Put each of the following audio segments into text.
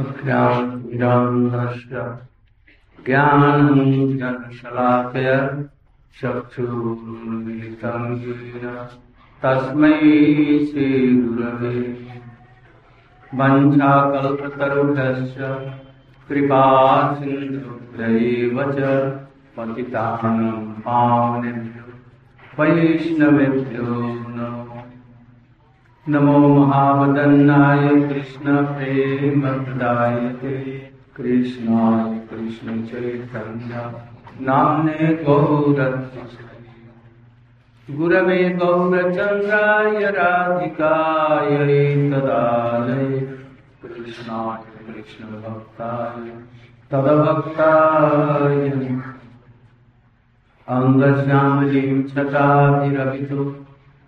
अज्ञानस्य ज्ञानञ्जनशलाकय चक्षुर्मिलितं येन तस्मै श्रीगुरवे वञ्चाकल्पतरुभ्यश्च कृपा सिन्धुभ्यैव च पतितानं पावनेभ्यो वैष्णवेभ्यो नमो महावदन्नाय कृष्णप्रेमप्रदाय कृष्णाय कृष्णचैतन्य। नाम्ने गौरत्मसे गुरवे गौरचन्द्राय राधिकायै तदालय कृष्णाय कृष्णभक्ताय तदभक्ताय। अङ्गश्यामलीं छटाभिरभितो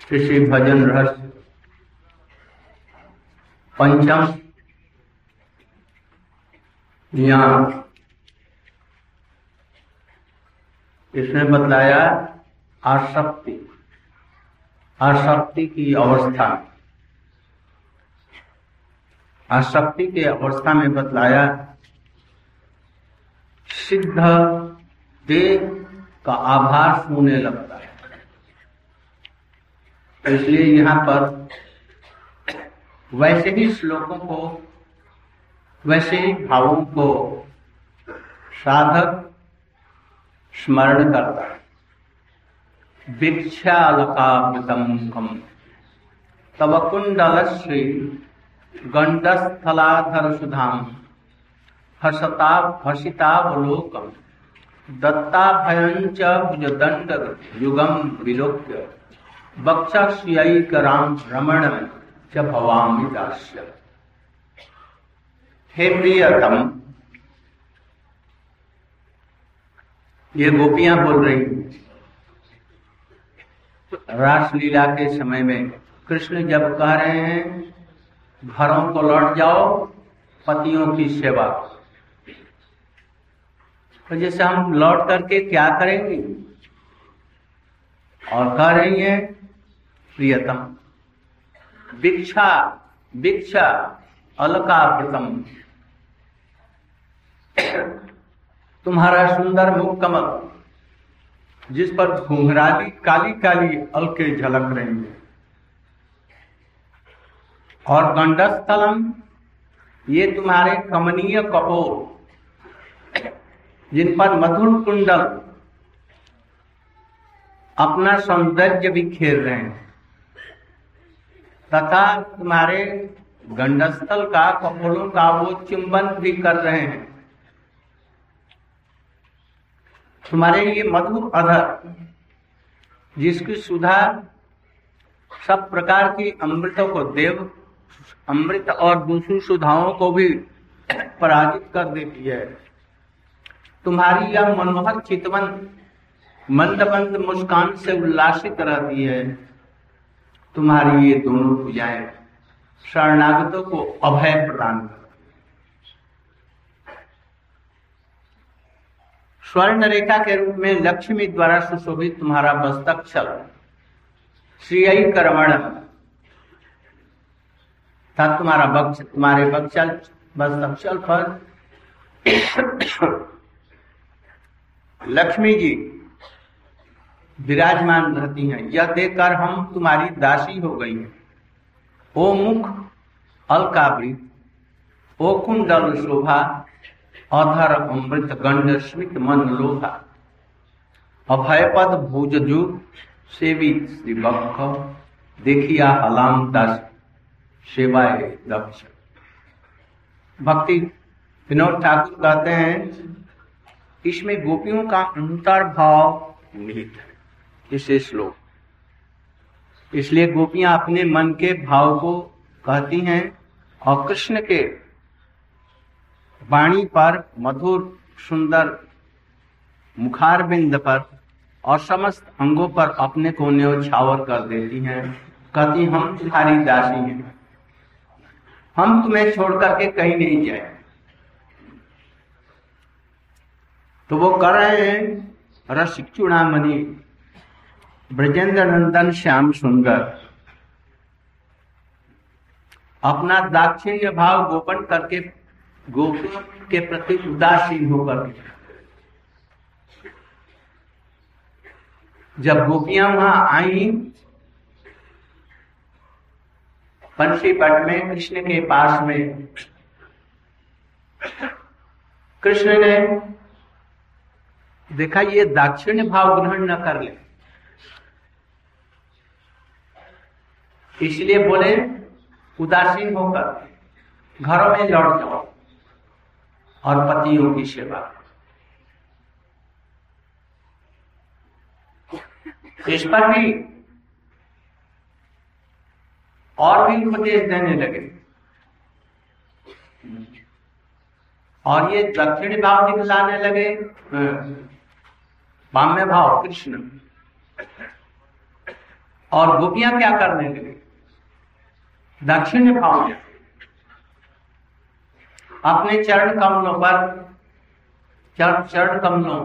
श्री भजन रस पंचम यहाँ इसमें बतलाया आसक्ति आसक्ति की अवस्था। आसक्ति के अवस्था में बतलाया, सिद्ध देह का आभार होने लगता है। तो इसलिए यहाँ पर वैसे ही श्लोकों को, वैसे ही भावों को साधक स्मरण करता है। भिक्षालकामृतम तब कुंडल श्री गंडस्थलाधर सुधाम हसता हसितावलोकम दत्ताभयंच भुजदंड युगम विलोक्य। बक्षस्यैकराम रमण च भवामी दास्य हे प्रियतम, ये गोपियाँ बोल रही रासलीला के समय में कृष्ण जब कह रहे हैं घरों को लौट जाओ, पतियों की सेवा। तो जैसे हम लौट करके क्या करेंगे? और कह रही है, प्रियतम, भिक्षा भिक्षा अलकावृतम तुम्हारा सुंदर मुख कमल जिस पर घुंघराली काली काली अलके झलक रही है। और गंडस्थलम, ये तुम्हारे कमनीय कपोर जिन पर मधुर कुंडल अपना सौंदर्य भी खेल रहे हैं। तथा तुम्हारे गंडस्थल का कपोलों का वो चुंबन भी कर रहे हैं। तुम्हारे ये मधुर अधर, जिसकी सुधा सब प्रकार की अमृतों को देव अमृत और दूसरी सुधाओं को भी पराजित कर देती है। तुम्हारी यह मनोहर चितवन मंद मंद मुस्कान से उल्लासित रहती है। तुम्हारी ये दोनों पूजाएँ शरणागतों को अभय प्रदान कर स्वर्ण रेखा के रूप में लक्ष्मी द्वारा सुशोभित तुम्हारा बस्तक्षल श्री कर्मण था तुम्हारा बक्ष, तुम्हारे बक्षल बस्तक्षल पर लक्ष्मी जी, विराजमान रहती हैं। यह देखकर हम तुम्हारी दासी हो गई हैं। ओ मुख, अलकावृत, ओ कुंडल शोभा, अधर अमृत गंड स्मित मन लोहा अभयपद भुजजु सेवित श्री बख देखिया हलाम दास सेवाए दक्ष। भक्ति विनोद ठाकुर कहते हैं, इसमें गोपियों का अंतर्भाव निहित है। इसे श्लोक इसलिए गोपियाँ अपने मन के भाव को कहती हैं और कृष्ण के वाणी पर मधुर, सुंदर मुखार बिंद पर और समस्त अंगों पर अपने को न्यौछावर कर देती हैं। कहती हम तुम्हारी दासी हैं। हम तुम्हें छोड़ करके कहीं नहीं जाए। तो वो कर रहे हैं, रसिक चूड़ामणि ब्रजेंद्र नंदन श्याम सुंदर, अपना दाक्षिण्य भाव गोपन करके गोपियों के प्रति उदासीन होकर जब गोपियाँ वहाँ आई पंछी पट में, कृष्ण के पास में। कृष्ण ने देखा, ये दाक्षिण्य भाव ग्रहण न कर ले। इसलिए बोले, उदासीन होकर घरों में लौट जाओ और पतियों की सेवा इस पर भी और भी उपदेश देने लगे। और ये दक्षिणी भाव दिखलाने लगे बाम्य भाव, कृष्ण। और गोपियाँ क्या करने लगे? दक्षिण भाव। अपने चरण कमलों पर, चरण कमलों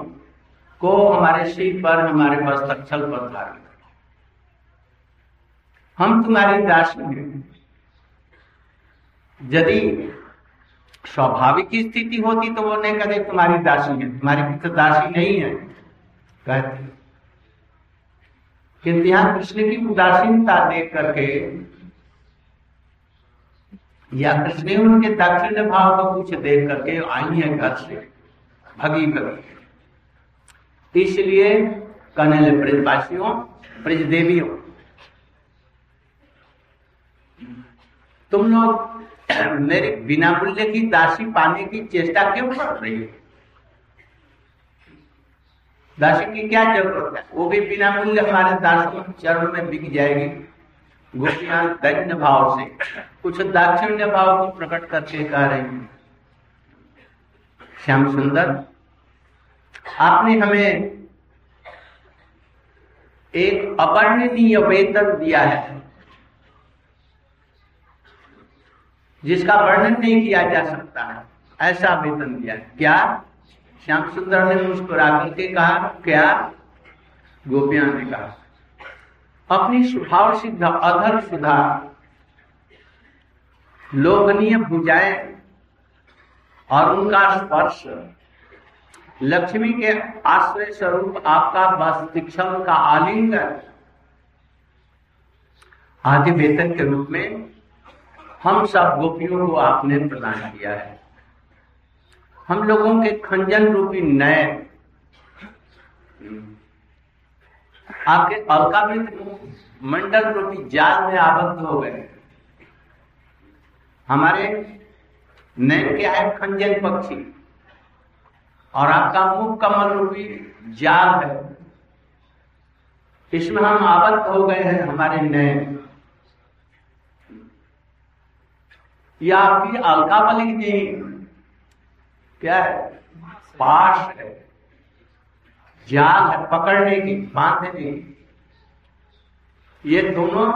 को हमारे सिर पर, हमारे छल पर धारण हम तुम्हारी दास यदि स्वाभाविक स्थिति होती तो वो नहीं कहते तुम्हारी दासी है। तुम्हारी तो दासी नहीं है। कहते, किंतु यहाँ कृष्ण की उदासीनता देख करके या कृष्ण उनके दक्षिण भाव को कुछ देख करके आई है घर से, भगी भगी इसलिए कहने ब्रजवासियों ब्रज देवियों तुम लोग मेरे बिना मूल्य की दासी पाने की चेष्टा क्यों कर रही हो? दासी की क्या ज़रूरत है? वो भी बिना मूल्य हमारे दासों चरण में बिक जाएगी। गोपियाँ दैन्य भाव से, कुछ दाक्षिण्य भाव को प्रकट करके कह रही हैं। श्याम सुंदर, आपने हमें एक अवर्णनीय वेतन दिया है। जिसका वर्णन नहीं किया जा सकता है। ऐसा वेतन दिया। क्या? श्याम सुंदर ने मुस्कुरा करके कहा, क्या? गोपिया ने कहा, अपनी स्वभाव सिद्ध अधर सुधा लोभनीय भुजाएँ और उनका स्पर्श, लक्ष्मी के आश्रय स्वरूप आपका वस्तिक्षम का आलिंगन आदि वेतन के रूप में हम सब गोपियों को आपने प्रदान किया है। हम लोगों के खंजन रूपी नए आपके अलकावृत मंडल रूपी जाल में आबद्ध हो गए। हमारे नैन क्या है खंजन पक्षी और आपका मुख कमल रूपी जाल है। इसमें हम आबद्ध हो गए हैं हमारे नैन यह आपकी अलकावली नहीं क्या है? पाश है। जाल है, पकड़ने की, बांधने की। ये दोनों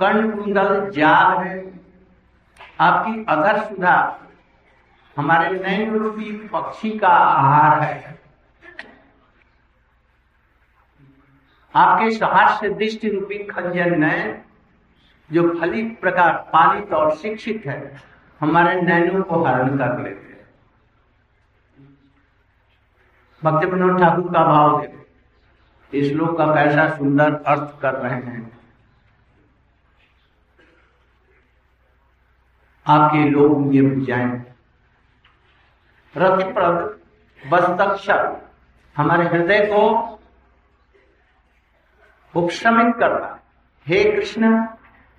कर्ण कुंडल जाल है। आपकी अधर सुधा हमारे नैन रूपी पक्षी का आहार है, आपके सहस्य दृष्टि रूपी खंजन नयन जो फली प्रकार पालित और शिक्षित है, हमारे नैनों को हरण कर लेते हैं। भक्ति मनोहर ठाकुर का भाव देखो इस लोक का कैसा सुंदर अर्थ कर रहे हैं। आपके लोग ये बुझाए। रतिप्रद वस्तक्षर, हमारे हृदय को उपशमित करता हे कृष्ण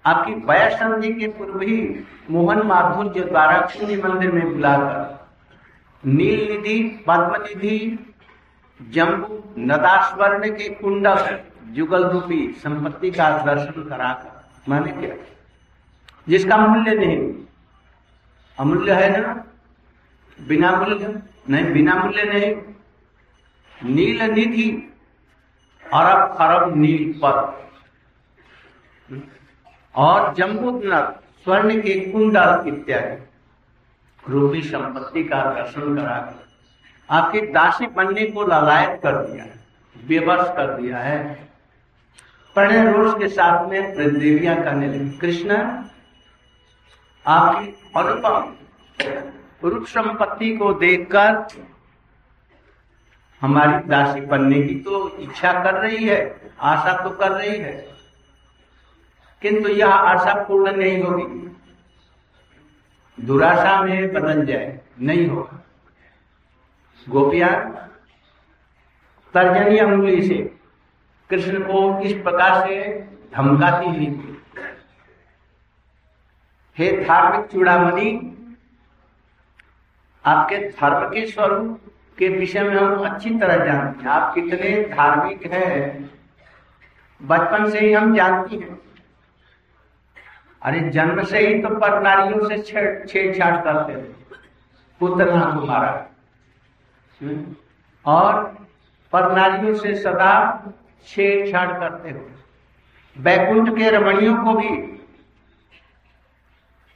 आपकी वया संधि के पूर्व ही मोहन माधुर्य द्वारा शून्य मंदिर में बुलाकर नील निधि, पद्म निधि, जम्बू नदास्वर्ण के कुंडल जुगल रूपी संपत्ति का दर्शन कराकर माने क्या। जिसका मूल्य नहीं, अमूल्य है ना? बिना मूल्य, नहीं, बिना मूल्य नहीं। नील निधि अरब खरब नील पर और जम्बूनर स्वर्ण के कुंडल इत्यादि। रूपी संपत्ति का दर्शन कराकर आपके दासी बनने को ललायत कर दिया है, बेबस कर दिया है। प्रणय रोष के साथ में देवियाँ कहने लगी। कृष्ण, आपकी अनुपम रूप संपत्ति को देखकर हमारी दासी बनने की तो इच्छा कर रही है, आशा तो कर रही है। किंतु यह आशा पूर्ण नहीं होगी। दुराशा में बदल जाए, नहीं होगा। गोपिया, तर्जनी अंगुली से कृष्ण को इस प्रकार से धमकाती हुई हे धार्मिक चूड़ामणि, आपके धर्म के स्वरूप के विषय में हम अच्छी तरह जानते हैं। आप कितने धार्मिक हैं। बचपन से ही हम जानती हैं। अरे जन्म से ही तो पर नारियों से छेड़छाड़ करते थे। पुत्र तुम्हारा। और पर नारियों से सदा छेड़छाड़ करते हो। बैकुंठ के रमणियों को भी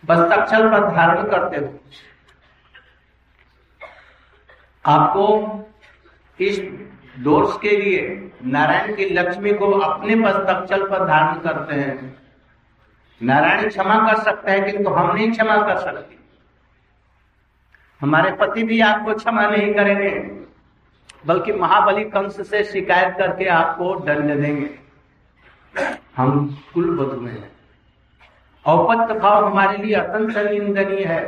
बस्तक्षल पर धारण करते हो। आपको इस दोष के लिए नारायण की लक्ष्मी को अपने बस्तक्षल पर धारण करते हैं। नारायण क्षमा कर सकते हैं किंतु हम नहीं क्षमा कर सकते। हमारे पति भी आपको क्षमा नहीं करेंगे बल्कि महाबली कंस से शिकायत करके आपको दंड देंगे। हम कुल बधु में हैं। औपत्य भाव हमारे लिए अत्यंत निंदनीय है।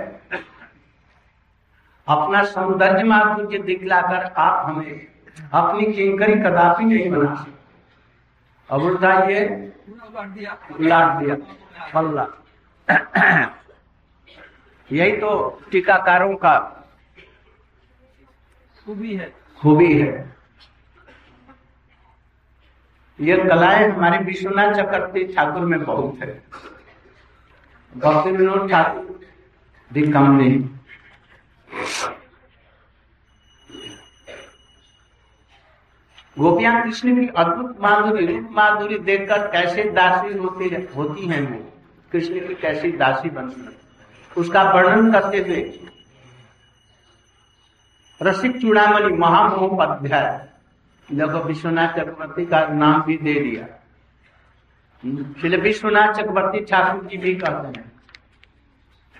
अपना सौंदर्य माधुर्य दिखलाकर आप हमें अपनी किंकरी कदापि नहीं बना सकते। अब उल्टा ये उलाट दिया। फल्ला यही तो टीकाकारों का खूबी है। खूबी है। ये कलाएँ हमारे विश्वनाथ चक्रवर्ती ठाकुर में बहुत है। भक्ति विनोद ठाकुर भी कम नहीं। गोपियाँ कृष्ण की अद्भुत माधुरी रूप माधुरी देखकर कैसे दासी होती होती हैं वो? कृष्ण की कैसी दासी बनती है उसका वर्णन करते हुए रसिक चूड़ामणि महामहोपाध्याय देखो विश्वनाथ चक्रवर्ती का नाम भी दे दिया। इसलिए विश्वनाथ चक्रवर्ती ठाकुर जी भी कहते हैं,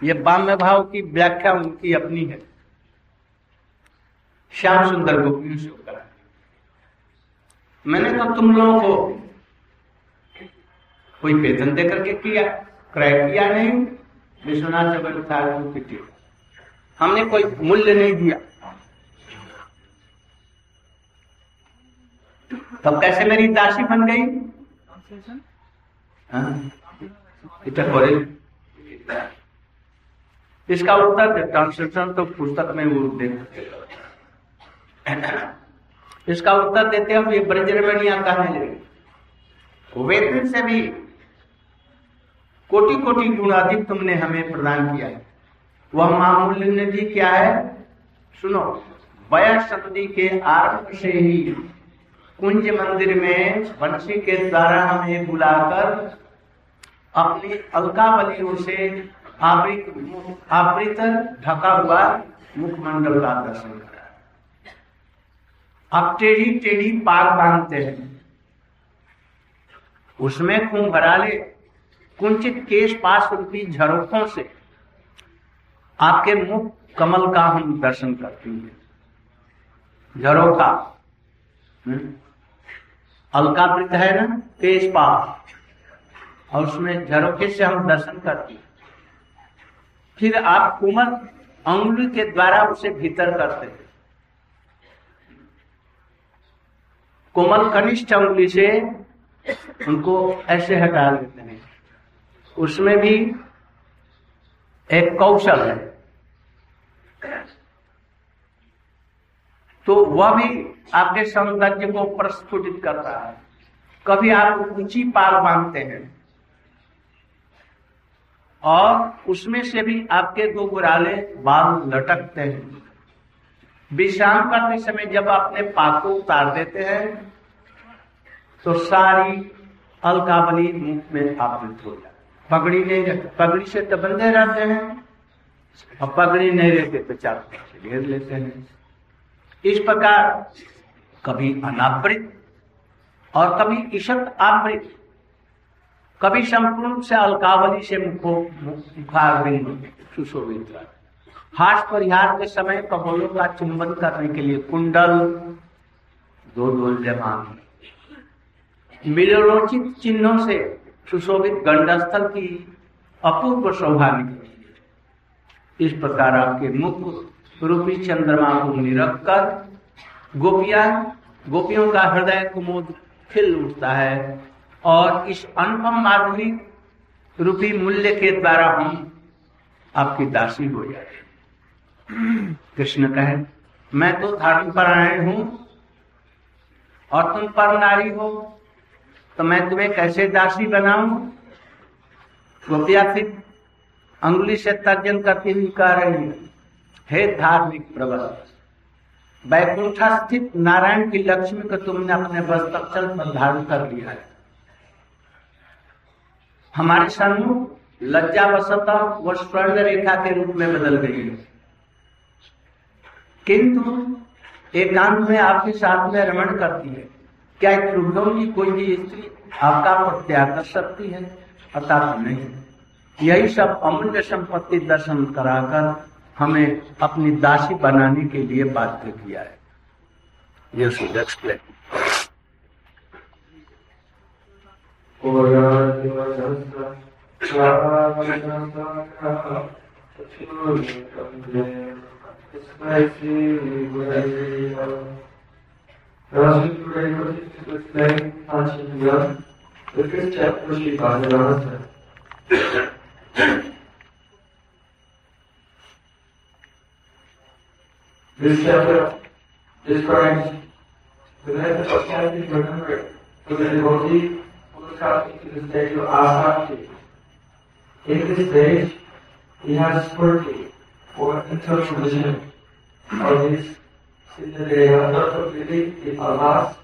ये बाम्य भाव की व्याख्या उनकी अपनी है। श्याम सुंदर गोपियों से करा मैंने तो तुम लोगों को कोई वेतन देकर के किया। क्रय किया नहीं, विश्वनाथ चमत्कार की हमने कोई मूल्य नहीं दिया। तब तो कैसे मेरी दासी बन गई? हाँ? इसका उत्तर तो ट्रांसलेशन तो पुस्तक में वो देते इसका उत्तर देते हम ये ब्रजरमणिया कहने लगे। वेद से भी कोटि कोटि गुण अधिक तुमने हमें प्रदान किया है। वह मामूल्य निधि क्या है। सुनो वया शताब्दी के आरंभ से ही कुंज मंदिर में वंशी के द्वारा हमें बुलाकर अपनी अलकावलियों से आवृत आवृत ढका हुआ मुखमंडल का दर्शन करा अब टेढ़ी टेढ़ी पाग बांधते हैं। उसमें ले। कुंचित केश पास रूपी झरोखों से आपके मुख कमल का हम दर्शन करते हैं। झरोखा अलका अलकावृत है ना, तेज पाप। और उसमें झरोखे से हम दर्शन करते हैं। फिर आप कुमल अंगुली के द्वारा उसे भीतर करते हैं। कोमल कनिष्ठ अंगुली से उनको ऐसे हटा लेते हैं। उसमें भी एक कौशल है। तो वह भी आपके सौंदर्य को प्रस्फुटित करता है। कभी आप ऊँची पार बांधते हैं और उसमें से भी आपके दो गुराले बाल लटकते हैं। विश्राम करते समय जब अपने पाक को उतार देते हैं तो सारी अलकावली मुख में आवृत हो जाती पगड़ी नहीं रहती। पगड़ी से तो बंधे रहते हैं। और पगड़ी नहीं रहते तो चारों से घेर लेते हैं। इस प्रकार कभी अनावृत और कभी ईशत आवृत। कभी संपूर्ण से अलकावली से मुखो मुखारविंद। सुशोभित। हाथ परिहार के समय कपोलों का चुंबन करने के लिए कुंडल दो दोलमान मिलोचित चिन्हों से सुशोभित गंडस्थल की अपूर्व शोभा इस प्रकार आपके मुख रूपी चंद्रमा को निरख कर गोपिया, गोपियों का हृदय कुमोद खिल उठता है और इस अनुपम माधुरी रूपी मूल्य के द्वारा हम आपकी दासी हो जाए कृष्ण कहे, मैं तो धर्म परायण हूँ और तुम परम नारी हो। तो मैं तुम्हें कैसे दासी बनाऊँ? गोपिया फिर अंगुली से तर्जन करती हुई कह रही है, हे धार्मिक प्रबल वैकुंठा स्थित नारायण की लक्ष्मी को तुमने अपने वस्त्रचल पर धारण कर लिया है। हमारे सन्मुख लज्जा वसता व स्वर्ण रेखा के रूप में बदल गई है। किंतु एकांत में आपके साथ में रमण करती है। क्या त्रिभुवन की कोई भी स्त्री आपका प्रत्याग कर सकती है अर्थात नहीं यही सब अमूल्य संपत्ति दर्शन कराकर हमें अपनी दासी बनाने के लिए बाध्य किया है ये explain Thus, we pray for you to explain Hallelujah, the fifth chapter of Bhagavad This chapter describes the method of chanting remembering for the devotee who is coming to the stage of asakti. In this stage, he has spurti, or internal vision of his Sindereyator Clinic in Almas,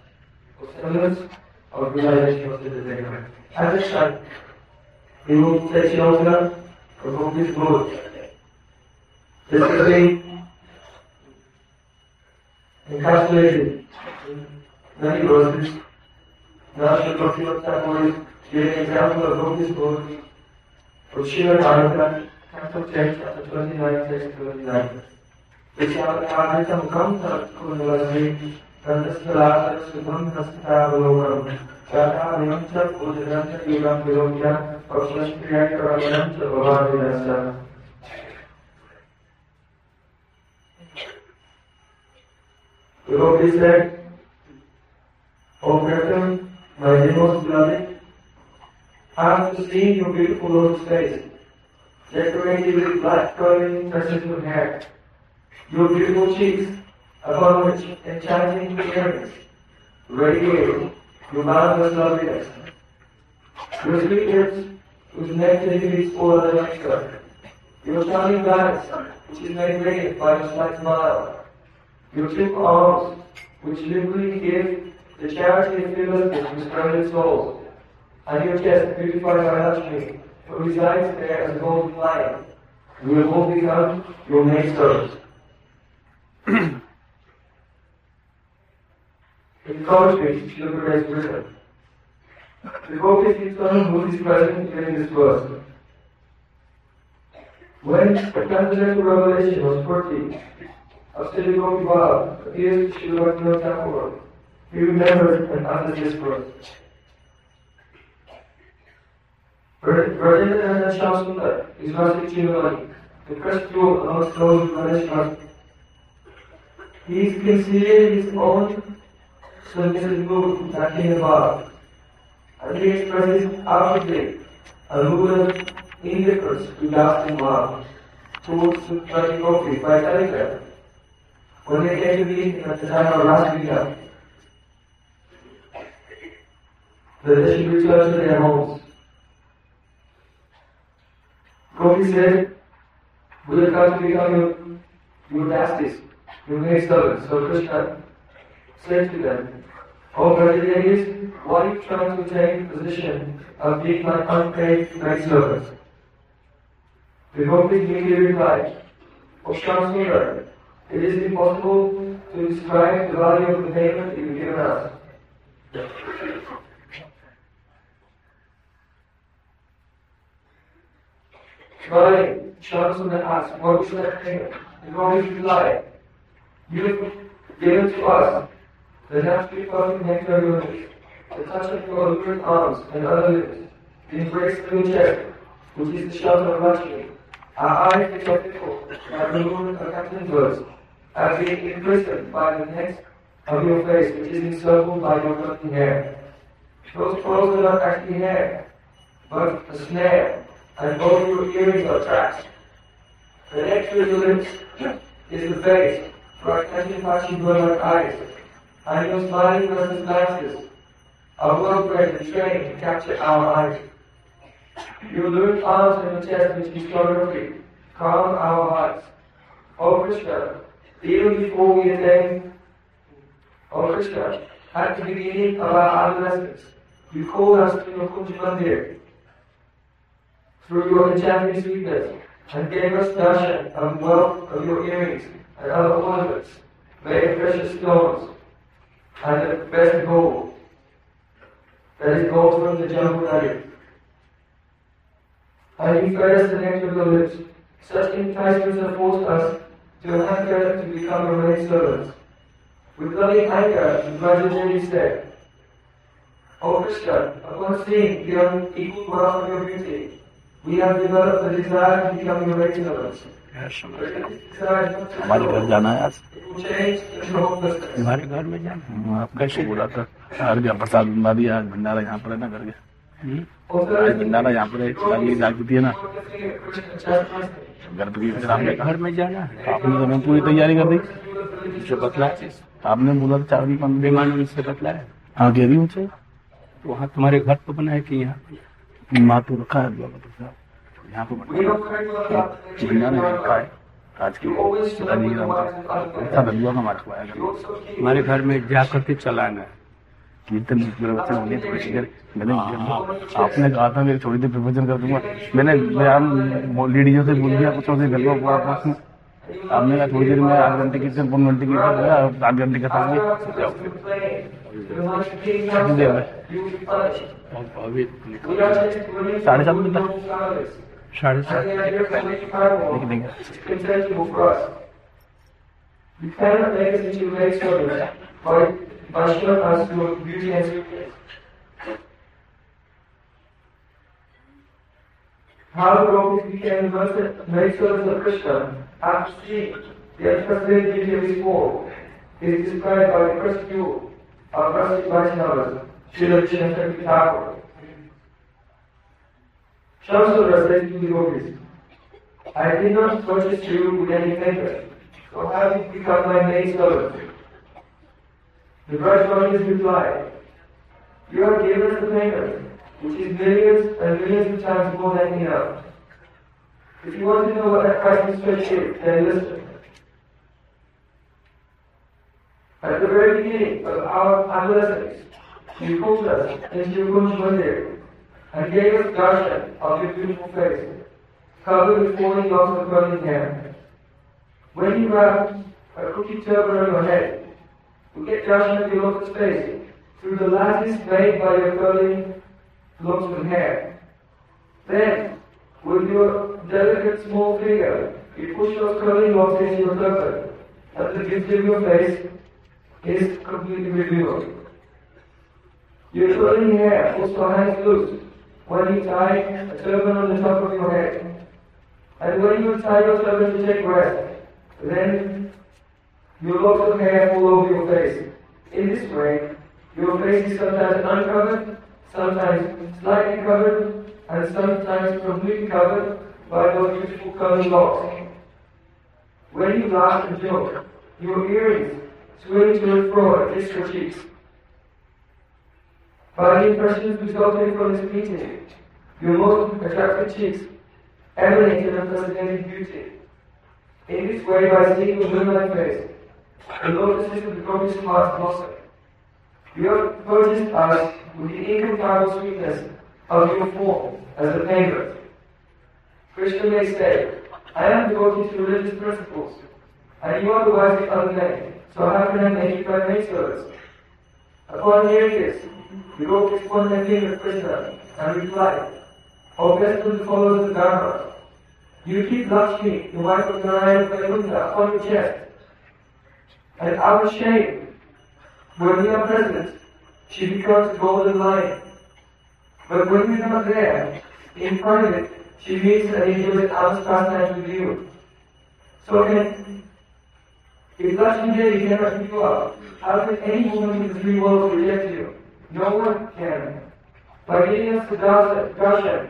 Osterlunds, or Village of the As a child, you take shelter from this good. This is being incarcerated. Many groceries, national procurement is. give an example of Buddhist good for Shiva Dharma, Capital Text, chapter 29, text 29. विचारकारितं कं तत्कुर्वसि तदस्फलात् सुखं हस्तावलोकम् तथावियं च पूजनं च युगं विलोक्य पक्षस्क्रियाकरणं च भवादिनस्य The said, O Kirtan, my most beloved, I have seen your beautiful lotus face, decorated with black curling tresses of hair. Your beautiful cheeks, upon which enchanting earrings radiate your boundless loveliness. Your sweet lips, whose nectar spoil the nectar. Your charming glance, which is made radiant by your slight smile. Your two arms, which liberally give the charity of fearlessness to splendid souls. And your chest, beautified by Lakshmi, who resides there as a golden lion. We will all become your maid servants in conscience, she liberates rhythm. The focus is on who is present during this verse. When transcendental revelation was 40, after the Gopi Bhav appeared to Shivaratna temple. he remembered and uttered this verse. Rajendra Shah Sundar is Vasic Chivani, the first rule amongst those who manage he is concealing his own submissive mood talking about. And he expresses outwardly a of indifference to lasting love towards Sutrani Gopi by them, when they came to the meeting at the time of Rasa Kriya, that they should return to their homes. Gopi said, we have come to become your, your dastis, maid servants. So Krishna said to them, O Brahmadevis, why are you trying to take position of being my unpaid maid servants? The Gopis immediately replied, O Shamsundar, it is impossible to describe the value of the payment you have given us. Smiling, Shamsundar asked, what was that payment? The Gopis replied, you have given to us the naturally perfect nectar units, the touch of your alluring arms and other lips, the embrace of your chest, which is the shelter of Lakshmi. Our eyes are fickle, like the moon of captain birds, are being imprisoned by the neck of your face, which is encircled by your curling hair. Those pearls are not actually hair, but a snare, and both your earrings are traps. The next to your lips is the face, attention touching bird like eyes, and your smiling versus glances are well bred and trained to capture our eyes. Your lurid arms and your chest which is geography calm our hearts. O Krishna, even before we attain, O Krishna, at the beginning of our adolescence, you called us to your Kunj Mandir through your enchanting sweetness and gave us darshan of wealth of your earrings and other ornaments made of precious stones and the best gold that is gold from the Jambu Nadi. And you fed us the nectar of your lips. Such enticements have forced us to hanker to become your maid servants. With loving anger, the Vajrayani said, O Krishna, upon seeing the unequal wealth of your beauty, we have developed the desire to become your maid servants. हमारे घर जाना है आज। हमारे घर में जाना आप कैसे बोला था? गया प्रसाद बना दिया भंडारा यहाँ पर है ना करके आज भंडारा यहाँ पर है जागृति है ना। घर की घर में जाना है। आपने तो मैं पूरी तैयारी कर दी। जो बतला आपने बोला चार दिन से बतला है। हाँ कह रही मुझे वहाँ तुम्हारे घर पर बना है कि यहाँ? माँ तो रखा है तो यहाँ पे भंडारा यहाँ रखा है। आज की पिताजी का दलुआ का मार खुआया हमारे घर में जा करके चलाना है। कीर्तन मेरे बच्चे बोले तो वैसे मैंने आपने कहा था मैं थोड़ी देर प्रवचन कर दूँगा। मैंने मैं लेडीजों से बोल दिया कुछ से गलवा में आपने कहा थोड़ी देर में आठ घंटे कीर्तन पौन घंटे कीर्तन आठ घंटे का अभी साढ़े सात बजे तक। साढ़े सात लिख देंगे contemptible for us. You cannot make us into maid servants by, by showing us your beauty and sweetness. How the Gopis became the maid servants of Krishna after seeing the unprecedented beauty of his form is described by the first few of Rasi Vaishnavas, Srila Chintamani Thakur. Shamsundar said to the Gopis, I did not purchase you with any paper, so did you become my maid servant? The Brajmanis replied, You have given us the payment, which is millions and millions of times more than enough. If you want to know what that priceless treasure is, then listen. At the very beginning of our adolescence, you pulled us into your Kunj Mandir and gave us darshan of your beautiful face covered with flowing locks of curling hair. When you wrap a crooked turban on your head, you get darshan of your lotus face through the lattice made by your curling locks of hair. Then, with your delicate small finger, you push those curling locks into your turban, and the beauty of your face is completely revealed. Your curling hair also hangs loose when you tie a turban on the top of your head. And when you tie your turban to take rest, then your locks of hair fall over your face. In this way, your face is sometimes uncovered, sometimes slightly covered, and sometimes completely covered by those beautiful curly locks. When you laugh and joke, your earrings swing to and fro against your cheeks. By the impressions resulting from this meeting, your most attractive cheeks emanate an unprecedented beauty. In this way, by seeing the moonlight face, the lotuses of the goddess heart blossom. You are purchased us with the incomparable sweetness of your form as a favorite. Krishna may say, I am devoted to religious principles, and you are the wisely other men, so how can I make you my maidservants? Upon hearing this, point their finger at Krishna and reply, O best followers of the Dharma, you keep Lakshmi, the wife of Narayana Vaikuntha, upon your chest, and of shame, when we are present, she becomes a golden lion. But when we are not there, in private, she meets and enjoys our pastimes with you. So can, if Lakshmi Devi cannot give you up, how can any woman in the three worlds reject you? No one can. By giving us the darshan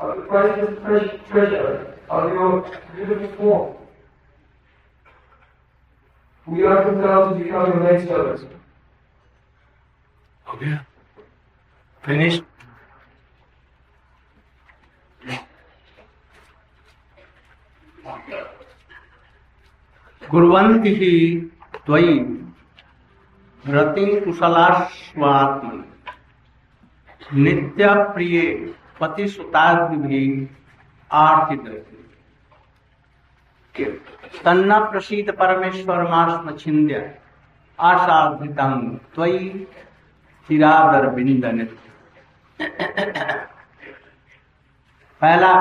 of the priceless tre- treasure of your beautiful form, we are compelled to become your maid servants. हो गया finish कुर्वन्ति ही त्वयि रति कुशलास्वाति नित्य प्रिय पति सुतादि भी आर्थित तन्ना प्रसीद परमेश्वर मास्म छिंद्य आशाधृतम त्वयि चिरादर बिंद पहला,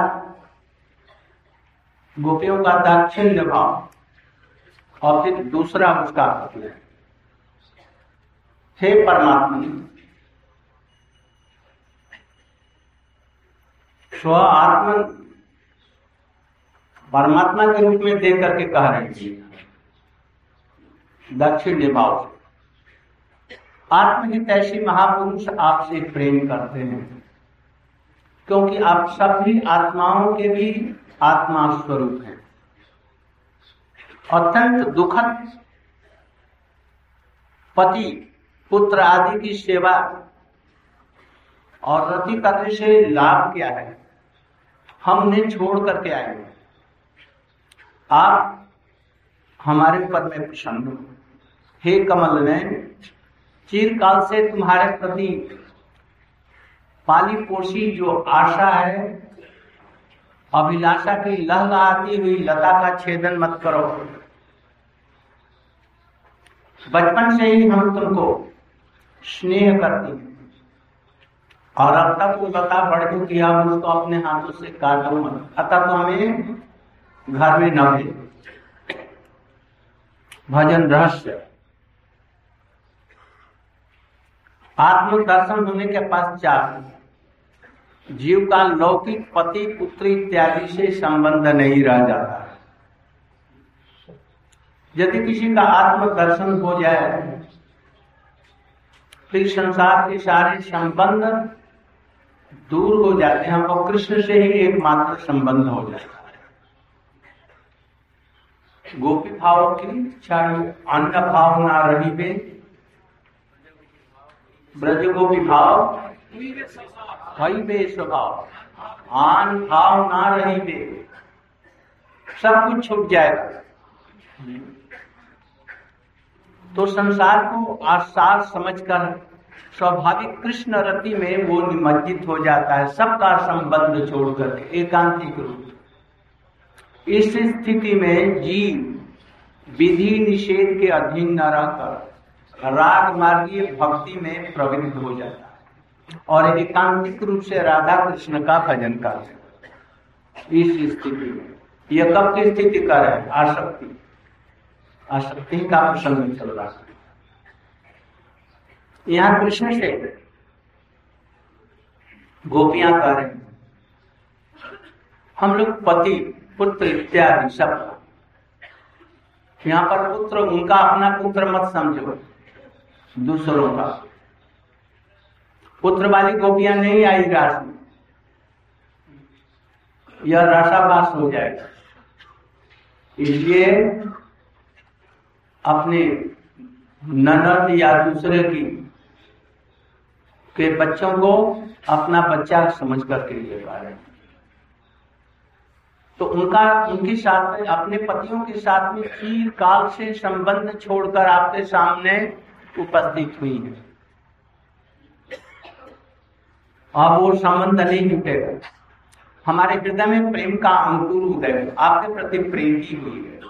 गोपियों का दाक्षिण्य भाव, और फिर दूसरा उसका है परमात्मा, स्व आत्मा परमात्मा के रूप में देख करके कह रहे हैं। दक्षिण भाव से। आत्महित ऐसी महापुरुष आपसे प्रेम करते हैं, क्योंकि आप सभी आत्माओं के भी आत्मा स्वरूप हैं। अत्यंत दुखद पति पुत्र आदि की सेवा और रति करने से लाभ क्या है? हमने छोड़ करके आए हैं आप हमारे ऊपर में प्रसन्न हो। हे कमल ने चिरकाल से तुम्हारे प्रति पाली पोषी जो आशा है, अभिलाषा की लहलहाती हुई लता का छेदन मत करो। बचपन से ही हम तुमको स्नेह करती हैं। और अब तक वो लता बढ़ चुकी है उसको अपने हाथों से काटो मत। अतः तो हमें घर में न भेज भजन रहस्य। आत्म दर्शन होने के पश्चात जीव का लौकिक पति, पुत्री इत्यादि से संबंध नहीं रह जाता। यदि किसी का आत्म दर्शन हो जाए फिर संसार के सारे संबंध दूर हो जाते हैं और कृष्ण से ही एकमात्र संबंध हो जाता है। गोपी भाव की इच्छा अन्य भाव ना रही पे ब्रज गोपी भाव हई बे स्वभाव, आन भाव ना रही पे सब कुछ छूट जाएगा। तो संसार को आसार समझकर स्वाभाविक कृष्ण रति में वो निमज्जित हो जाता है, सबका संबंध छोड़ करके एकांतिक रूप। इस स्थिति में जीव विधि निषेध के अधीन न रहकर राग मार्गीय भक्ति में प्रवृत्त हो जाता है और एकांतिक रूप से राधा कृष्ण का भजन करते इस स्थिति में यह कब की स्थिति कर है? आसक्ति। आसक्ति का प्रसंग चल रहा है। यहाँ कृष्ण से गोपियाँ कह हम लोग पति, पुत्र इत्यादि सब यहाँ पर पुत्र, उनका अपना पुत्र मत समझो, दूसरों का। पुत्र वाली गोपियाँ नहीं आई रास में। यह रसावास हो जाएगा। इसलिए अपने ननद या दूसरे की, के बच्चों को अपना बच्चा समझ करके ले पा रहे तो उनका, उनके साथ में, अपने पतियों के साथ में चीर काल से संबंध छोड़कर आपके सामने उपस्थित हुई है। अब वो संबंध नहीं जुटेगा हमारे हृदय में प्रेम का अंकुर उदय आपके प्रति प्रेम की हुई है।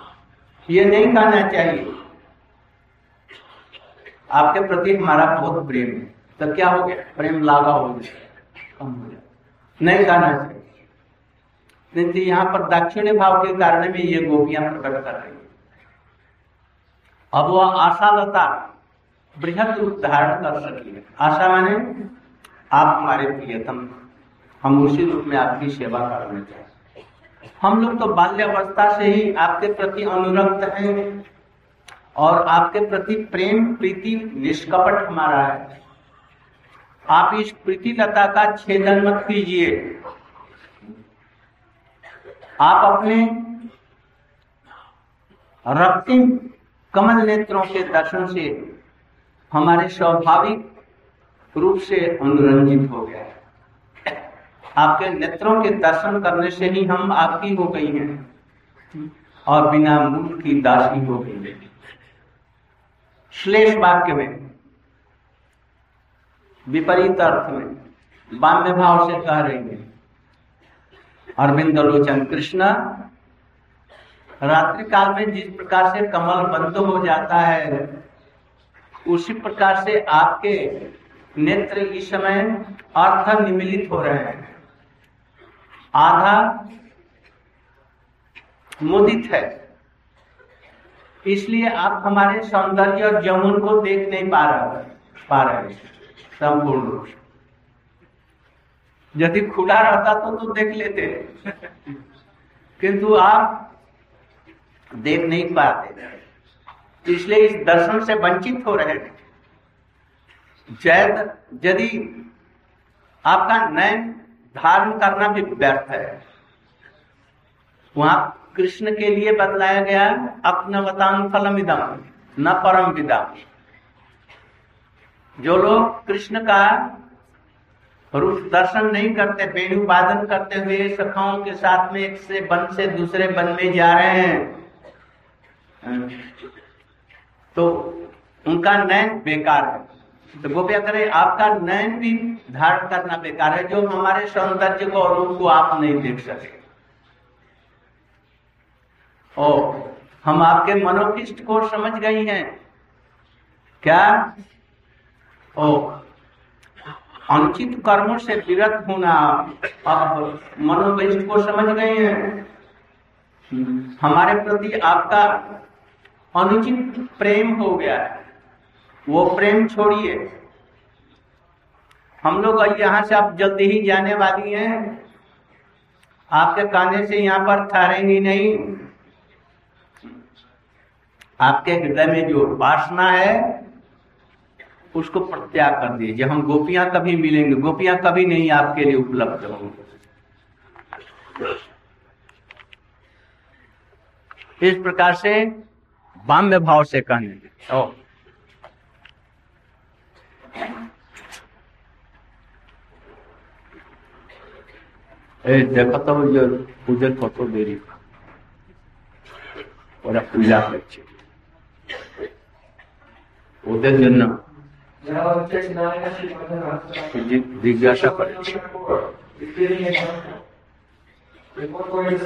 ये नहीं कहना चाहिए। आपके प्रति हमारा बहुत प्रेम है। तो क्या हो गया? प्रेम लागा हो गया। कम हो गया। नहीं कहना चाहिए। नहीं यहाँ पर दक्षिणी भाव के कारण में ये गोपियाँ प्रकट कर रही अब वह आशा लता बृहद रूप धारण कर सकी है। आशा माने आप हमारे प्रियतम, हम उसी रूप में आपकी सेवा करने चाहिए। हम लोग तो बाल्यावस्था से ही आपके प्रति अनुरक्त हैं। और आपके प्रति प्रेम, प्रीति, निष्कपट हमारा है। आप इस प्रीति लता का छेदन मत कीजिए। आप अपने रक्तिम कमल नेत्रों के दर्शन से हमारे स्वाभाविक रूप से अनुरंजित हो गया है। आपके नेत्रों के दर्शन करने से ही हम आपकी हो गई हैं और बिना मूल की दासी हो गई है। श्लेष वाक्य में, विपरीत अर्थ में बाम्य भाव से कह रही है अरविंद लोचन, कृष्ण, रात्रि काल में जिस प्रकार से कमल बंद हो जाता है, उसी प्रकार से आपके नेत्र इस समय अर्थ निमिलित हो रहे हैं। आधा मुदित है। इसलिए आप हमारे सौंदर्य और जमुन को देख नहीं पा रहे पा रहे संपूर्ण रूप से। यदि खुला रहता तो तो देख लेते, किंतु आप देख नहीं पाते। इसलिए इस दर्शन से वंचित हो रहे जैद यदि आपका नयन धारण करना भी व्यर्थ है, वहाँ कृष्ण के लिए बतलाया गया अपनवतान फलम इदम न परम विदा। जो लोग कृष्ण का रूप दर्शन नहीं करते वेणु वादन करते हुए सखाओं के साथ में एक से वन से दूसरे वन में जा रहे हैं तो उनका नयन बेकार है। तो गोपिया करे आपका नयन भी धारण करना बेकार है, जो हमारे सौंदर्य को और रूप को आप नहीं देख सके। ओ हम आपके मनोकिष्ट को समझ गई हैं। क्या? ओ अनुचित कर्मों से विरत होना, आप मनोविष्ट को समझ गए हैं। हमारे प्रति आपका अनुचित प्रेम हो गया है। वो प्रेम छोड़िए। हम लोग यहाँ से आप जल्दी ही जाने वाली हैं। आपके कहने से यहाँ पर ठहरेंगी नहीं। आपके हृदय में जो वासना है उसको प्रत्याग कर दीजिए। हम गोपियाँ कभी मिलेंगे गोपियाँ कभी नहीं आपके लिए उपलब्ध होंगे। इस प्रकार से बाम्य भाव से कहने ओ। ए देखा तो जो पूजन कतो तो देरी। पूजा कर ওদের জন্য জিজ্ঞাসা করেছি Before going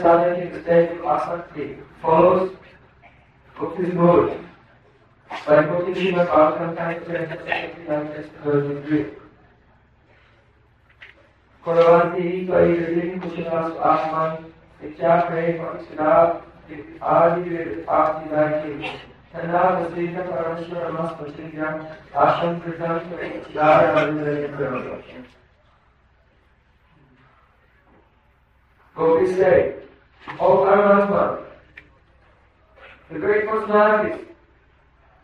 And now the Sita Parashara must proceed Ashram Kritam Dara Arundhani Gopi say, O Paramatma, the great personalities,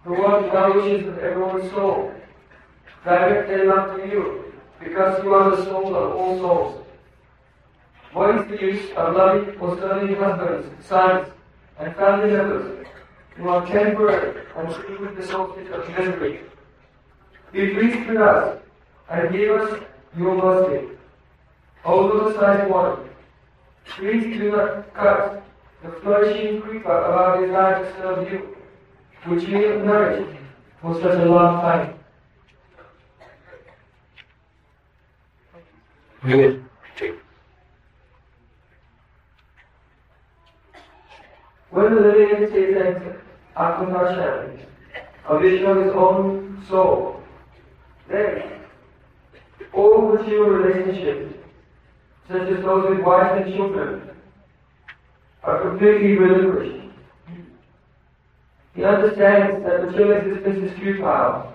the one who now wishes with everyone's soul, direct their love to you, because you are the soul of all souls. What is the use of loving or studying husbands, sons, and family members who are temporary and free with the solstice of misery. Be pleased with us and give us your mercy. O Lord Side One, please do not cut the flourishing creeper of our desire to serve you, which we have nourished for such a long time. When the living entity Atmanashan, a vision of his own soul, then all material relationships, such as those with wife and children, are completely relinquished. He understands that material existence is futile,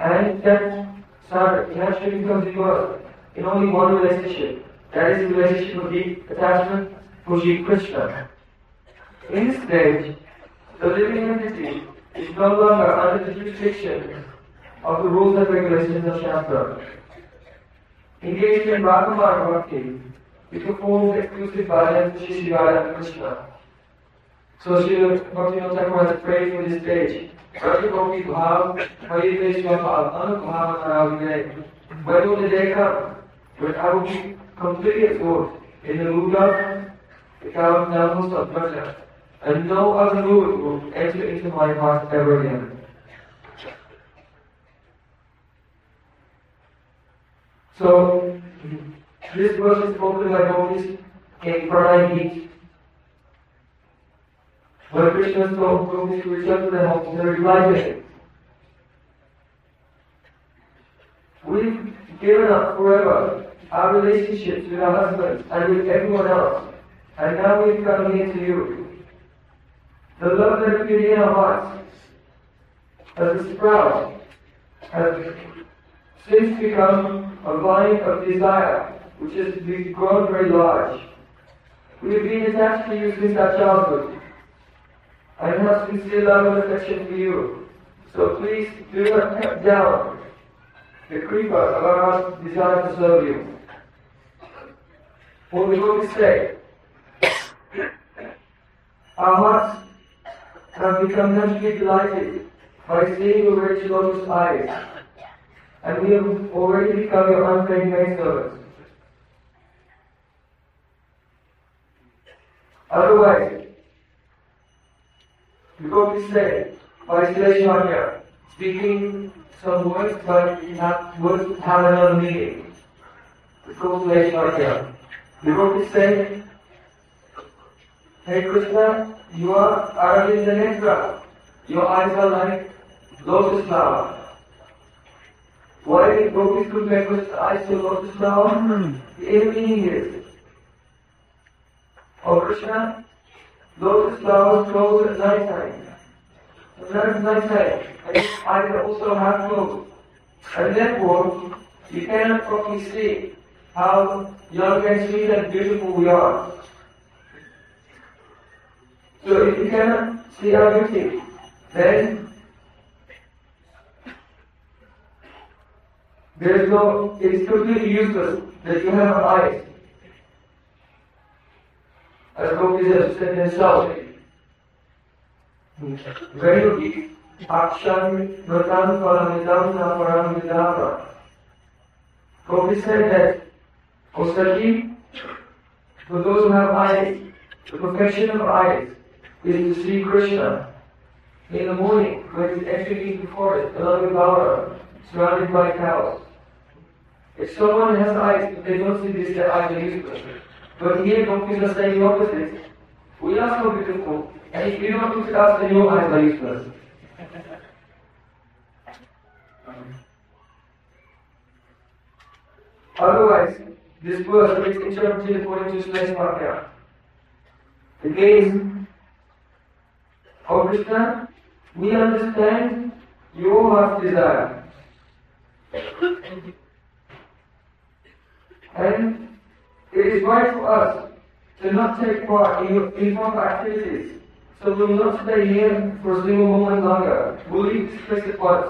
and that Sadhak naturally becomes immersed in only one relationship, that is the relationship of deep attachment Sri Krishna. In this stage, the living entity is no longer under the jurisdiction of the rules and regulations of Shastra. Engaged in Brahmamara Bhakti, he performs exclusive bhajan to Shri and Krishna. So Sri Bhaktivinoda Thakur has prayed for this stage. Rati Gopi Bhav, Harideshwa Bhav, Anubhav Naravide. When will the day come when I will be completely absorbed in the mood the count levels of pleasure, and no other mood will enter into my heart ever again. So, this verse is spoken by Gopis in Pranay. When Krishna told Gopis to return to the home, they replied to him, We've given up forever our relationships with our husbands and with everyone else, and now we've come here to you. The love that appeared in our hearts as a sprout has since become a vine of desire, which has grown very large. We have been attached to you since our childhood, and have sincere love and affection for you. So please do not cut down the creeper of our desire to serve you. For we will say, our hearts have become naturally delighted by seeing your rich lotus eyes, and we have already become your unpaid maidservants. Otherwise, you because be say, by Sileshwanya, speaking some words but not words have another meaning. Because Sileshwanya. Because we go to say, Hey Krishna, you are Aravinda Netra. Your eyes are like lotus flower. Why did gopis compare Krishna's eyes to lotus flower? Hmm. The inner meaning is, Oh Krishna, lotus flowers close at night time. Sometimes night time, and his eyes also have closed. And therefore, you cannot properly see how young and sweet and beautiful we are. So if you cannot see our beauty, then there is no, it is completely useless that you have eyes. As Gopis have said himself, Venuki, Akshan, Vratan, Paramidam, Paramidama. Gopi said that, Osaki, for those who have eyes, the perfection of eyes is see Krishna in the morning when he's entering the forest along with Gaura, surrounded by cows. If someone has eyes, they don't see this, their eyes are useless. But here Gopis are saying the opposite. We are so beautiful, and if you don't look at us, then your eyes are useless. Otherwise, this verse is interpreted according to Vakya. It means, Oh Krishna, we understand your heart's desire. and it is right for us to not take part in your improper activities. So we will not stay here for a single moment longer. We'll leave this place at once.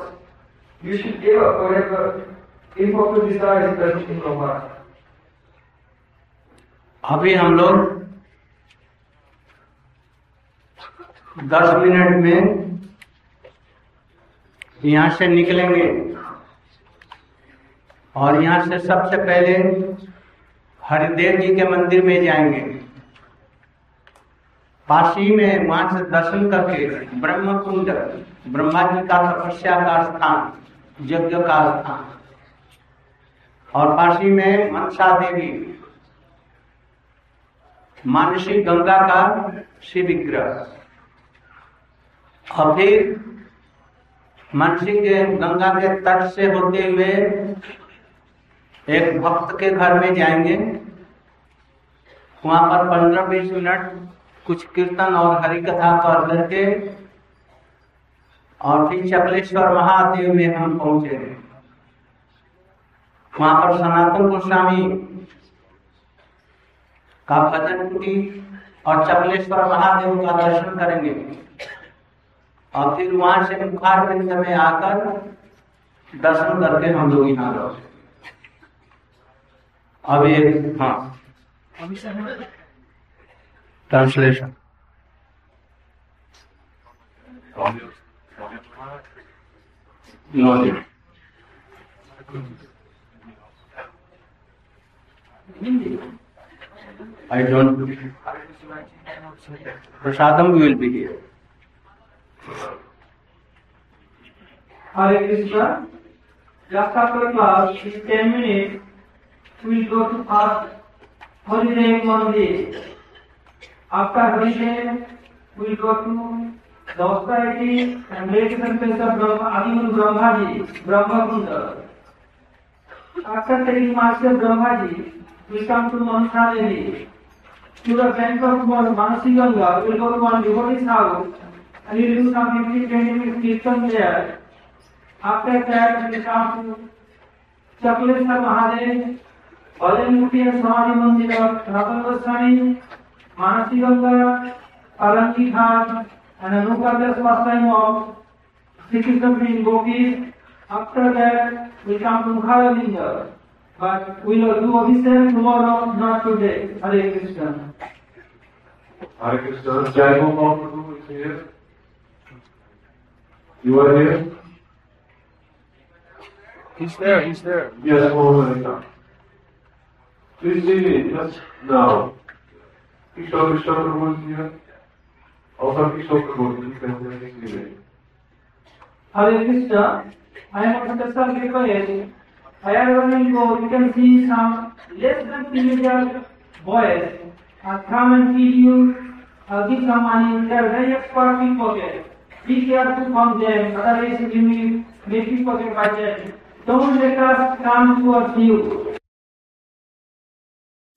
You should give up whatever improper desires present in your heart. अभी हम लोग दस minute में यहाँ से निकलेंगे। और यहाँ से सबसे पहले हरिदेव जी के मंदिर में जाएँगे। काशी में वहाँ से दर्शन करके ब्रह्म कुंड ब्रह्मा जी का तपस्या का स्थान, यज्ञ का स्थान। और पासी में मनसा देवी, मानसी गंगा का शिव विग्रह और फिर मानसी के गंगा के तट से होते हुए एक भक्त के घर में जाएँगे। वहाँ पर पंद्रह बीस मिनट कुछ कीर्तन और हरि कथा कर करके और फिर चकलेश्वर महादेव में हम पहुँचे। वहाँ पर सनातन गोस्वामी का भजन कुटी और चकलेश्वर महादेव का दर्शन करेंगे। और फिर वहाँ से मुखार बिंद में आकर दर्शन करके हम लोग यहाँ लौटे अब एक हाँ translation I don't. Prasadam will be here. Hare Krishna just after class in ten minute we go to first Haridev mandir after Haridev we go to दोस्ताइटी फैमिलिएशन पे सब ब्रह्म Adi Guru Brahma ji Brahma Kund after ten master Brahma ji we come Mantha Devi to the bank of Mansi Ganga we go 15 20 minutes kirtan there. After that, we come to Chakleshwar Mahadev, Bhajanmukhi and Mandir of Ratan Goswami, Manasi Ganga, Palanki Ghat, and Anupadya Swastime of Sri Krishna being Gopis. After that, we come to Mukharalinga. But we will do Abhishek tomorrow, not today. Hare Krishna. Hare Krishna. Jai Mahaprabhu is here. You are here? He's there, he's there. Yes, one Mohammed. Please see just now. Kishore Krishna Prabhu is here. Also Kishore Prabhu is here. Hare Krishna. I am a on special request. Wherever you go, you can see some less than teenager boys uh, come and feed you, uh, give some money. They are very expert pickpocket. Be careful from them, otherwise you will be pickpocket by them. Don't let us come towards you.